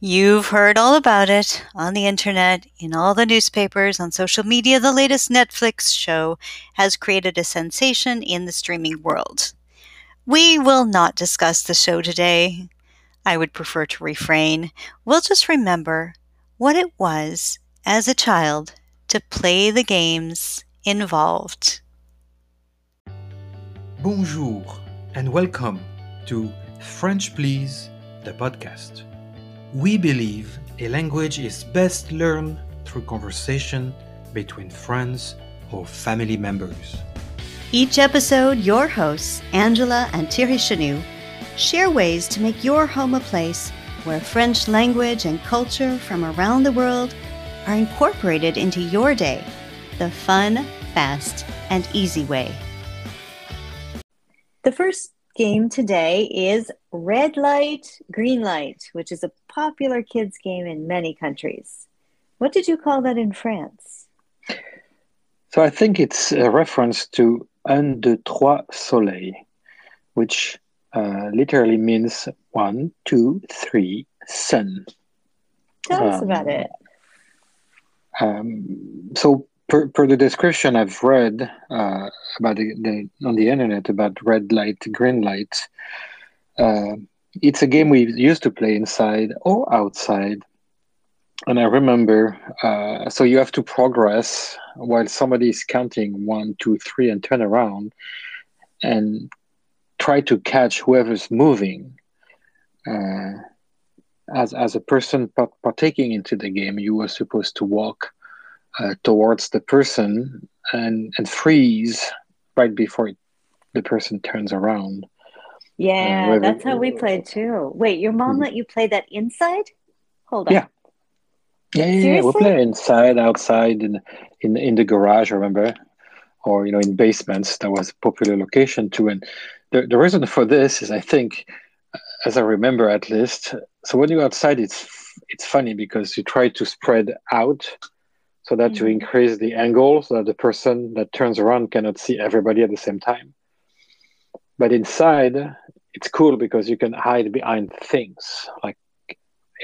You've heard all about it on the internet, in all the newspapers, on social media. The latest Netflix show has created a sensation in the streaming world. We will not discuss the show today. I would prefer to refrain. We'll just remember what it was as a child to play the games involved. Bonjour and welcome to French Please, the podcast. We believe a language is best learned through conversation between friends or family members. Each episode, your hosts, Angela and Thierry Chenu, share ways to make your home a place where French language and culture from around the world are incorporated into your day the fun, fast, and easy way. The first game today is Red Light, Green Light, which is a popular kids' game in many countries. What did you call that in France? So I think it's a reference to un, deux, trois soleil, which uh, literally means one, two, three, sun. Tell us um, about it. Um, so per, per the description I've read uh, about the, the, on the internet about red light, green light, uh, it's a game we used to play inside or outside. And I remember, uh, so you have to progress while somebody is counting one, two, three, and turn around and try to catch whoever's moving. Uh, as as a person partaking into the game, you were supposed to walk uh, towards the person and and freeze right before the person turns around. Yeah, uh, that's how we played too. Wait, your mom mm-hmm. let you play that inside? Hold on. Yeah. Yeah, yeah, yeah. we play inside, outside, in in in the garage. Remember, or you know, in basements. That was a popular location too. And the the reason for this is, I think, as I remember at least. So when you're outside, it's it's funny because you try to spread out so that mm-hmm. you increase the angle so that the person that turns around cannot see everybody at the same time. But inside, it's cool because you can hide behind things like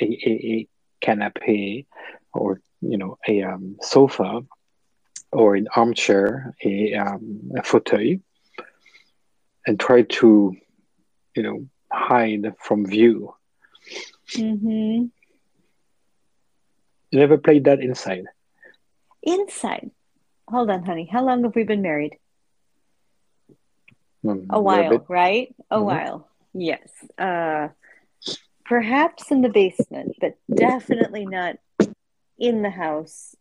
a, a, a canapé or you know a um, sofa or an armchair, a, um, a fauteuil, and try to you know hide from view. Mm-hmm. You never played that inside? Inside. Hold on, honey. How long have we been married? Mm, a while, right? A mm-hmm. while. Yes. Uh, perhaps in the basement, but definitely not in the house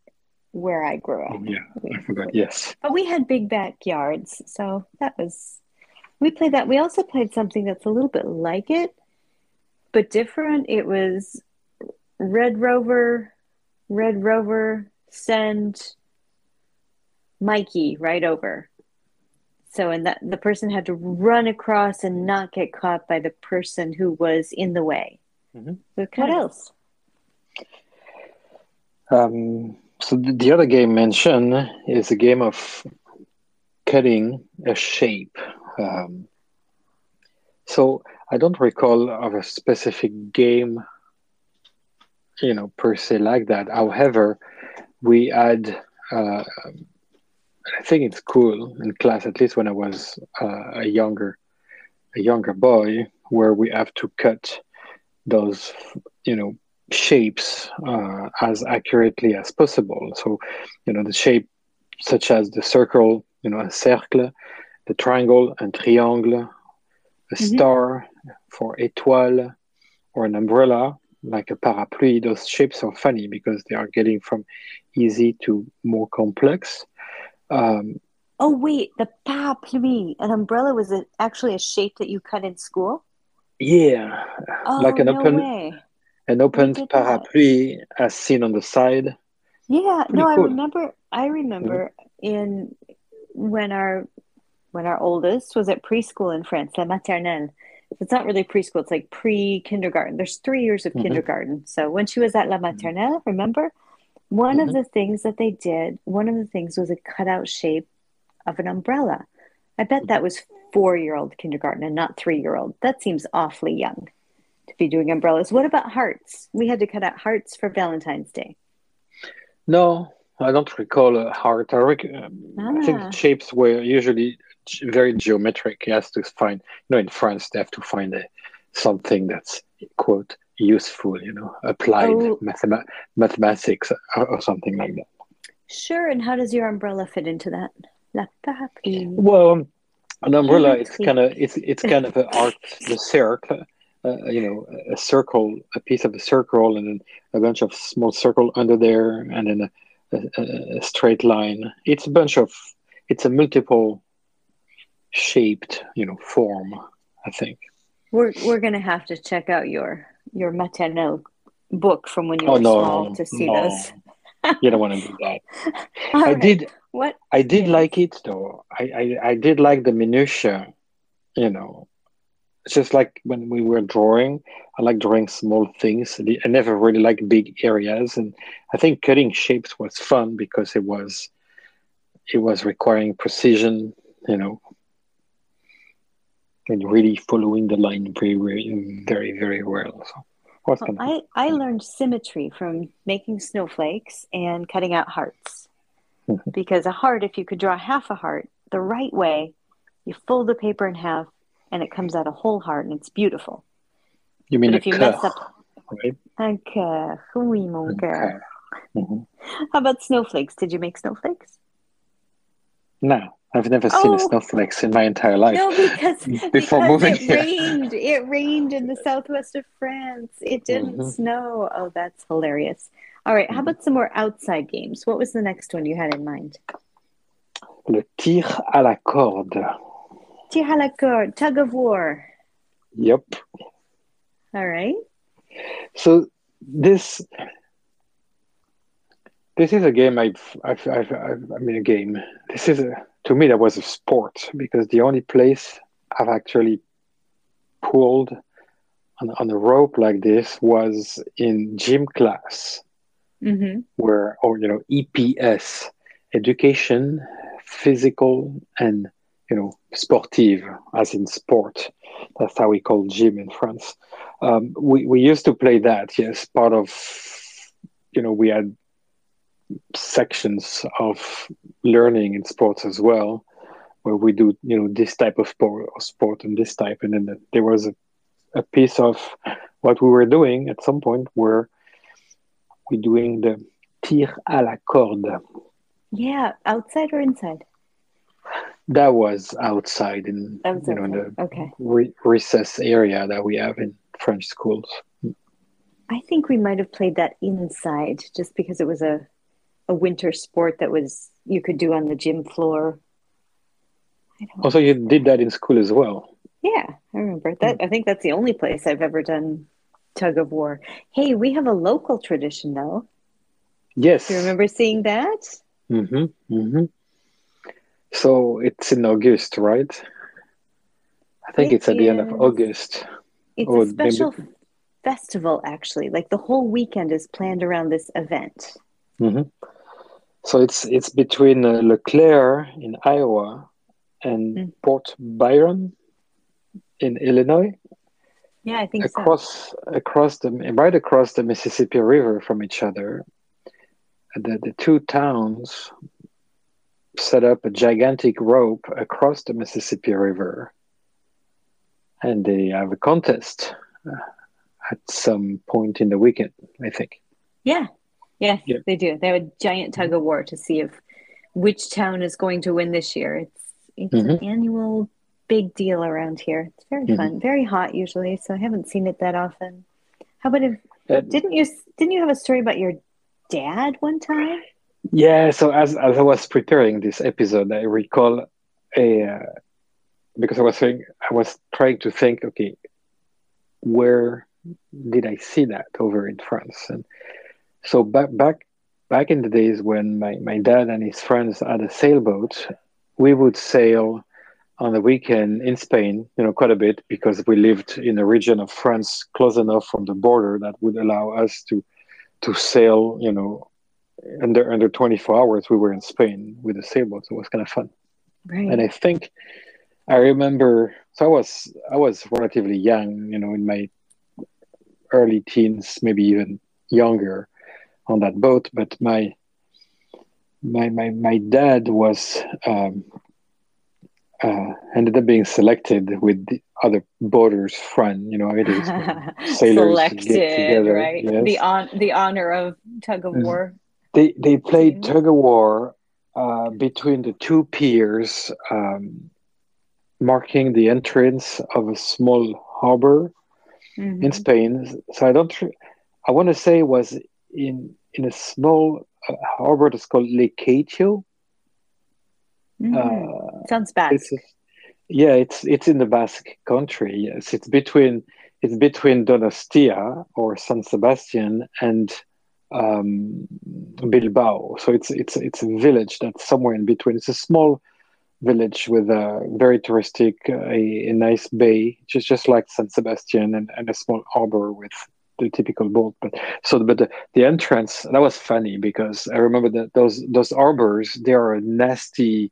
where I grew up. Oh, Yeah, I forgot. Yes. But we had big backyards, so that was we played that. We also played something that's a little bit like it, but different. It was Red Rover, Red Rover, send Mikey right over. So, and that the person had to run across and not get caught by the person who was in the way. Mm-hmm. So what else? Um, so the, the other game mentioned is a game of cutting a shape. Um, so I don't recall of a specific game, you know, per se like that. However, we had uh, I think it's cool in class, at least when I was uh, a younger, a younger boy, where we have to cut those, you know, shapes uh, as accurately as possible. So, you know, the shape such as the circle, you know, a cercle, the triangle, and triangle, a mm-hmm. star for étoile, or an umbrella like a parapluie. Those shapes are funny because they are getting from easy to more complex. Um, oh wait, the parapluie, an umbrella was it actually a shape that you cut in school? Yeah, oh, like an no open way. an open parapluie that. as seen on the side. Yeah, Pretty no, cool. I remember. I remember mm-hmm. in when our when our oldest was at preschool in France, la maternelle. It's not really preschool; it's like pre kindergarten. There's three years of mm-hmm. kindergarten. So when she was at la mm-hmm. maternelle, remember, one mm-hmm. of the things that they did, one of the things was a cutout shape of an umbrella. I bet that was four year old kindergarten and not three year old. That seems awfully young to be doing umbrellas. What about hearts? We had to cut out hearts for Valentine's Day. No, I don't recall a heart. I, rec- um, I think Ah. shapes were usually very geometric. You have to find, you know, in France, they have to find a, something that's, quote, useful, you know, applied Oh. mathema- mathematics or, or something like that. Sure. And how does your umbrella fit into that? La. Well, an umbrella is kind of it's it's kind of an art, the circle, uh, you know, a circle, a piece of a circle, and then a bunch of small circle under there, and then a, a, a straight line. It's a bunch of it's a multiple shaped, you know, form. I think. We're we're gonna have to check out your your maternelle book from when you Oh were no, small to see no. those. you don't want to do that. I right. did. What? I did Yeah. like it though. I, I, I did like the minutia, you know. It's just like when we were drawing, I like drawing small things. I never really like big areas, and I think cutting shapes was fun because it was it was requiring precision, you know, and really following the line very very very well. So what's Well, I, I learned symmetry from making snowflakes and cutting out hearts. Mhm. Because a heart, if you could draw half a heart the right way, you fold the paper in half and it comes out a whole heart and it's beautiful. you mean but if you cœur, mess up- right? Un cœur. Oui, mon cœur. Mhm. How about snowflakes? Did you make snowflakes? No, I've never seen Oh. a snowflakes in my entire life. No, because, Before because moving it here. rained. It rained in the southwest of France. It didn't Mhm. snow. Oh, that's hilarious. All right, how Mhm. about some more outside games? What was the next one you had in mind? Le tir à la corde. Tir à la corde, tug of war. Yep. All right. So this this is a game I've, I've, I've, I've I mean a game. This is a to me that was a sport because the only place I've actually pulled on, on a rope like this was in gym class Mm-hmm. where or you know EPS education physical and you know sportive as in sport that's how we call gym in France um, we, we used to play that yes part of you know we had sections of learning in sports as well where we do you know this type of sport, sport and this type and then there was a, a piece of what we were doing at some point where we're doing the tir à la corde Yeah, outside or inside? that was outside in was you know the Okay. re- recess area that we have in French schools. I think we might have played that inside just because it was a a winter sport that was you could do on the gym floor. Also, you did that in school as well. Yeah, I remember that. I think that's the only place I've ever done tug of war. Hey, we have a local tradition though. Yes. Do you remember seeing that? hmm hmm So it's in August, right? I think It it's at the end of. August. It's Oh, a maybe- special festival actually. Like the whole weekend is planned around this event. hmm So it's it's between uh, LeClaire in Iowa and Mm. Port Byron in Illinois. Yeah, I think so. across across the right across the Mississippi River from each other. The the two towns set up a gigantic rope across the Mississippi River, and they have a contest uh, at some point in the weekend. I think. Yeah. Yes, Yeah. they do. They have a giant tug of war to see if which town is going to win this year. It's it's an annual big deal around here. It's very Mhm. fun. Very hot usually, so I haven't seen it that often. How about if Uh, didn't you didn't you have a story about your dad one time? Yeah, so as, as I was preparing this episode, I recall a uh, because I was saying I was trying to think, okay, where did I see that over in France? And so back back back in the days when my, my dad and his friends had a sailboat, we would sail on the weekend in Spain, you know, quite a bit because we lived in a region of France close enough from the border that would allow us to to sail, you know, under under 24 hours we were in Spain with a sailboat. So it was kind of fun. Right. And I think I remember so I was I was relatively young, you know, in my early teens, maybe even younger, on that boat. But my my my my dad was um, uh, ended up being selected with the other boaters' friend. You know, it is sailors Selected, get together. right? yes. The on the honor of tug of Mm. war. They they played tug of war uh, between the two piers, um, marking the entrance of a small harbor in Mhm. Spain. So I don't. I want to say it was in in a small uh, harbor that's called Lekeitio. Mhm. Uh, Sounds bad. it's yeah, it's it's in the Basque country. Yes, it's between it's between Donostia or San Sebastian and um, Bilbao. So it's it's it's a village that's somewhere in between. It's a small village with a very touristic, uh, a, a nice bay, just just like San Sebastian, and, and a small harbor with the typical boat. But so, but the, the entrance that was funny because I remember that those those arbors they are a nasty.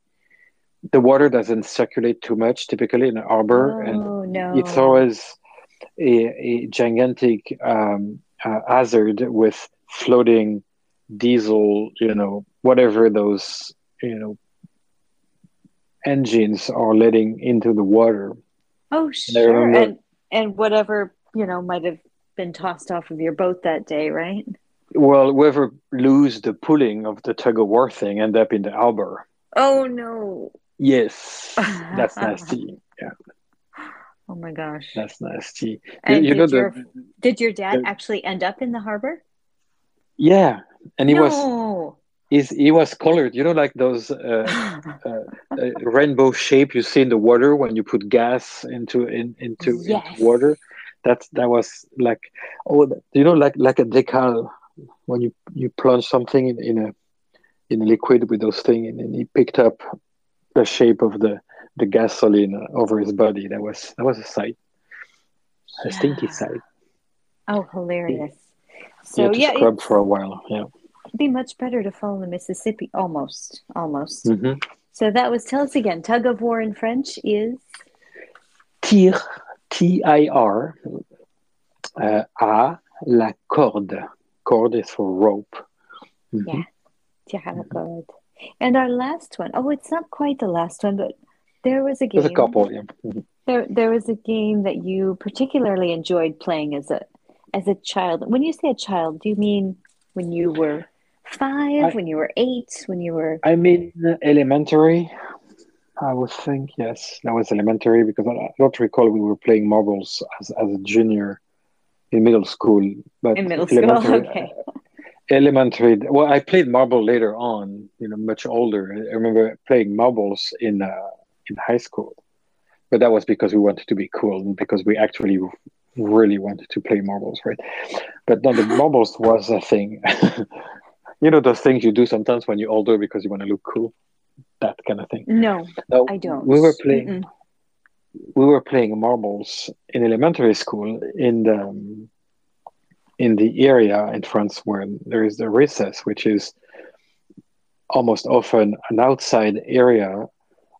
The water doesn't circulate too much typically in an harbor, and oh no. it's always a, a gigantic um, uh, hazard with floating diesel, you know, whatever those, you know, engines are letting into the water. Oh sure. remember- And and whatever, you know, might have been tossed off of your boat that day, right? Well, whoever lose the pulling of the tug of war thing end up in the harbor. Oh no. Yes, that's nasty. Yeah, Oh my gosh. that's nasty. And you know did your the did your dad the- actually end up in the harbor? yeah, and he was no. he's, he was colored. You know, like those uh, uh, rainbow shape you see in the water when you put gas into in, into, Yes. into water. That's that was like oh you know like like a decal when you you plunge something in, in a in a liquid with those things and then he picked up the shape of the the gasoline over his body. That was that was a sight, a stinky sight. Oh, hilarious. So had to yeah, scrub for a while. Yeah. would be much better to follow the Mississippi. Almost, almost. hmm So that was. Tell us again. Tug of war in French is. Tir, T-I-R, uh, à la corde. Corde is for rope. Mhm. Yeah. Tir à la corde. And our last one. Oh, it's not quite the last one, but there was a game. There's a couple. Yeah. Mhm. There, there was a game that you particularly enjoyed playing as a, as a child. When you say a child, do you mean when you were five, I- when you were eight, when you were? I mean, elementary. I would think yes, that was elementary because I I don't recall we were playing marbles as, as a junior in middle school. But In middle school, elementary- okay. Elementary. Well, I played marble later on. You know, much older. I remember playing marbles in uh, in high school, but that was because we wanted to be cool and because we actually really wanted to play marbles, right? But no, the marbles was a thing. you know, those things you do sometimes when you're older because you want to look cool. That kind of thing. No, I don't. We were playing. Mm-mm. We were playing marbles in elementary school in the um, in the area in France where there is the recess, which is almost often an outside area,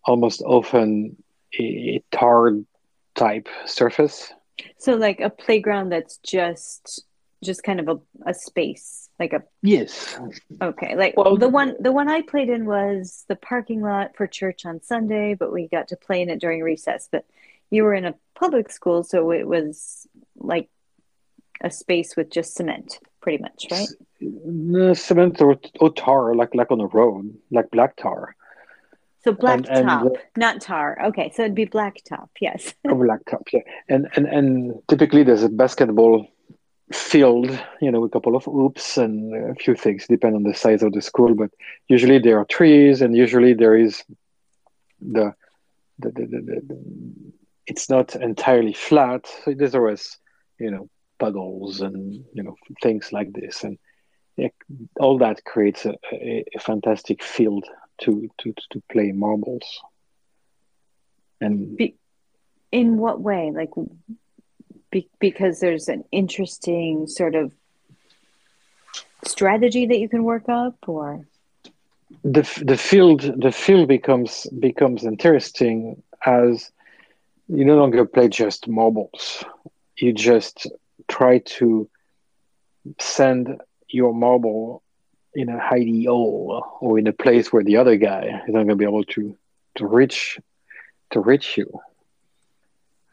almost often a tarred type surface. So like a playground that's just just kind of a, a space, like a Yes. okay, like Well- the one the one I played in was the parking lot for church on Sunday, but we got to play in it during recess. But you were in a public school, so it was like a space with just cement, pretty much, right? No, cement or, or tar, like like on the road, like black tar. So black and, top, uh, not tar. Okay, so it'd be black top, yes. a black top, yeah. And and and typically there's a basketball field, you know, a couple of hoops and a few things, depend on the size of the school. But usually there are trees, and usually there is the the the, the, the, it's not entirely flat, so there's always you know puddles and you know things like this, and yeah, all that creates a, a, a fantastic field to to to play marbles. And in what way? Like be- because there's an interesting sort of strategy that you can work up or the the field the field becomes becomes interesting as you no longer play just marbles you just try to send your marble in a hidey hole or in a place where the other guy is not going to be able to to reach to reach you.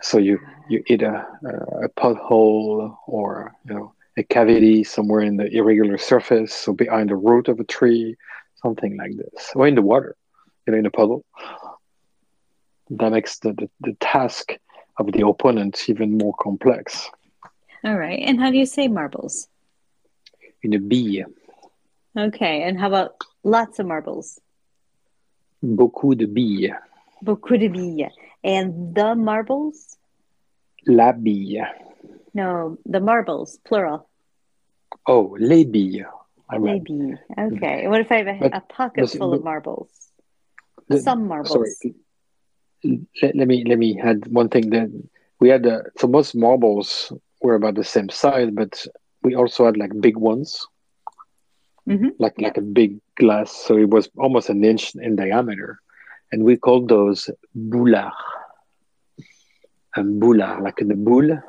So you you hit a, a pothole or you know a cavity somewhere in the irregular surface, so behind the root of a tree, something like this, or in the water, you know, in a puddle. That makes the, the, the task of the opponent even more complex. All right. And how do you say marbles? In a bille. Okay. And how about lots of marbles? Beaucoup de billes. Billes. And the marbles? La bille. No, the marbles, plural. Oh, les billes. I Les read. billes. Okay. What if I have a, But- a pocket but- full of marbles? The- Some marbles. Sorry. Let, let me let me add one thing. That we had uh, so most marbles were about the same size, but we also had like big ones, Mhm. like Yeah. like a big glass. So it was almost an inch in diameter, and we call those boulards. And boulard, like the boule,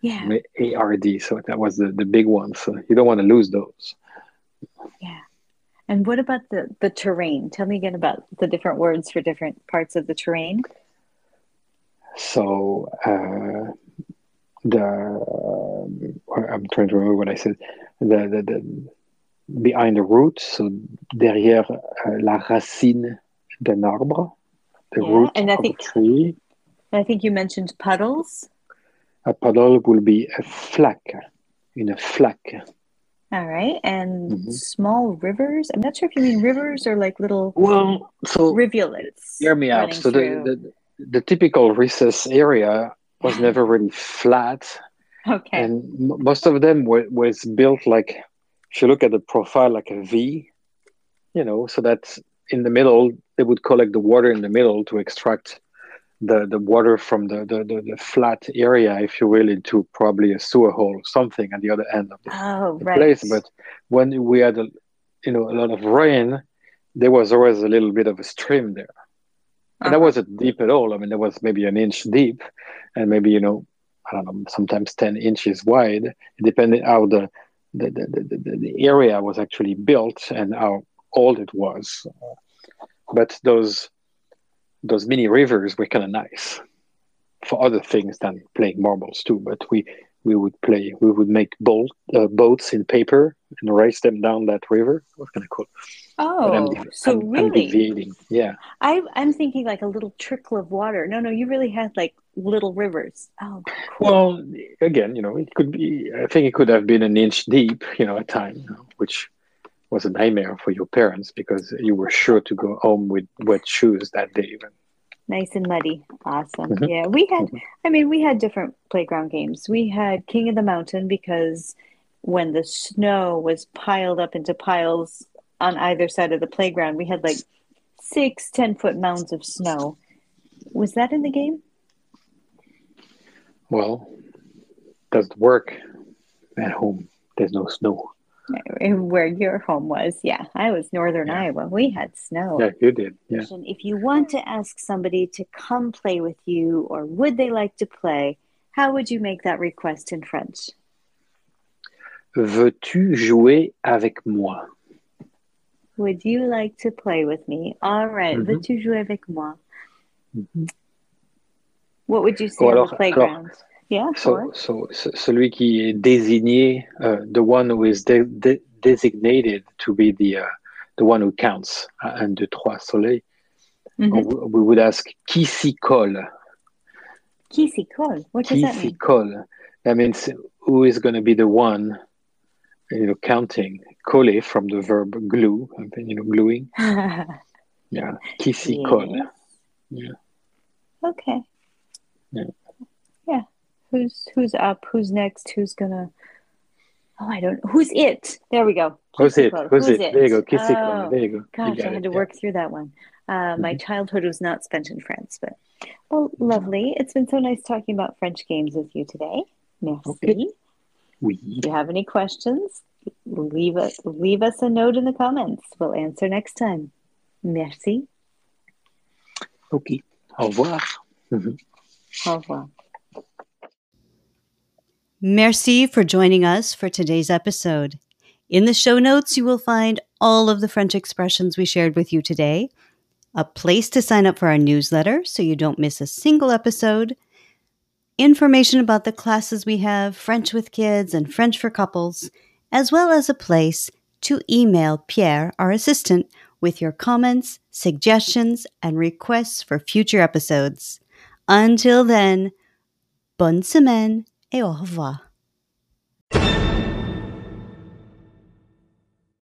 Yeah. A R D. So that was the, the big one. So you don't want to lose those. Yeah. And what about the, the terrain? Tell me again about the different words for different parts of the terrain. So uh, the um, I'm trying to remember what I said. The, the, the behind the root, so derrière uh, la racine d'un arbre, the Yeah, root and I of think- a tree. I think you mentioned puddles. A puddle will be a flaque, in a flaque. All right. And Mhm. small rivers. I'm not sure if you mean rivers or like little Well, so rivulets. hear me out. So the, the the typical recess area was never really flat. okay. and m- most of them were, was built like if you look at the profile like a v you know so that in the middle they would collect the water in the middle to extract the, the water from the, the, the, the flat area if you will into probably a sewer hole or something at the other end of the, oh, the right. place but when we had a, you know a lot of rain there was always a little bit of a stream there and that Uh-huh. wasn't deep at all. I mean, that was maybe an inch deep, and maybe you know, I don't know, sometimes ten inches wide. depending how the, the, the, the, the area was actually built and how old it was. But those those mini rivers were kind of nice for other things than playing marbles too. But we we would play, we would make boat, uh, boats in paper and race them down that river. It was kind of cool. But I'm Oh, so I'm- I'm really, deviating. Yeah. I, I'm thinking like a little trickle of water. No, no, you really had like little rivers. Oh, cool. Well, again, you know, it could be. I think it could have been an inch deep, you know, at time, which was a nightmare for your parents because you were sure to go home with wet shoes that day. Nice and muddy. Awesome. Mhm. Yeah, we had, Mhm. I mean, we had different playground games. We had King of the Mountain because when the snow was piled up into piles on either side of the playground, we had like six 10 foot mounds of snow. Was that in the game? Well, doesn't work at home. There's no snow. Where your home was. Yeah, I was Northern Yeah. Iowa. We had snow. Yeah, you did. Yeah. If you want to ask somebody to come play with you or would they like to play, how would you make that request in French? Veux-tu jouer avec moi? Would you like to play with me? All right. Mhm. Veux-tu jouer avec moi? Mhm. What would you say Oh, on the playground? Yeah, So, sure. so, ce- celui qui est désigné, uh, the one who is de- de- designated to be the uh, the one who counts. Uh, un, deux, trois, soleil. Mhm. We- We would ask qui s'y colle. Qui s'y colle? What does Qui that s'y mean? colle. That means who is going to be the one, you know, counting. Coller from the verb glue, you know, gluing. Yeah. Qui s'y colle. Yeah. Okay. Yeah. Who's who's up? Who's next? Who's gonna? Oh, I don't. Who's it? There we go. Who's it? colle? Who's it? There you go. S'y Oh. There you go. Gosh, got I had it, to yeah. work through that one. Uh, my Mhm. childhood was not spent in France, but well, lovely. It's been so nice talking about French games with you today. Merci. Okay. Oui. If you have any questions, leave us leave us a note in the comments. We'll answer next time. Merci. Ok. Au revoir. Mhm. Au revoir. Merci for joining us for today's episode. In the show notes, you will find all of the French expressions we shared with you today, a place to sign up for our newsletter so you don't miss a single episode, information about the classes we have French with kids and French for couples, as well as a place to email Pierre, our assistant, with your comments, suggestions, and requests for future episodes. Until then, bonne semaine et au.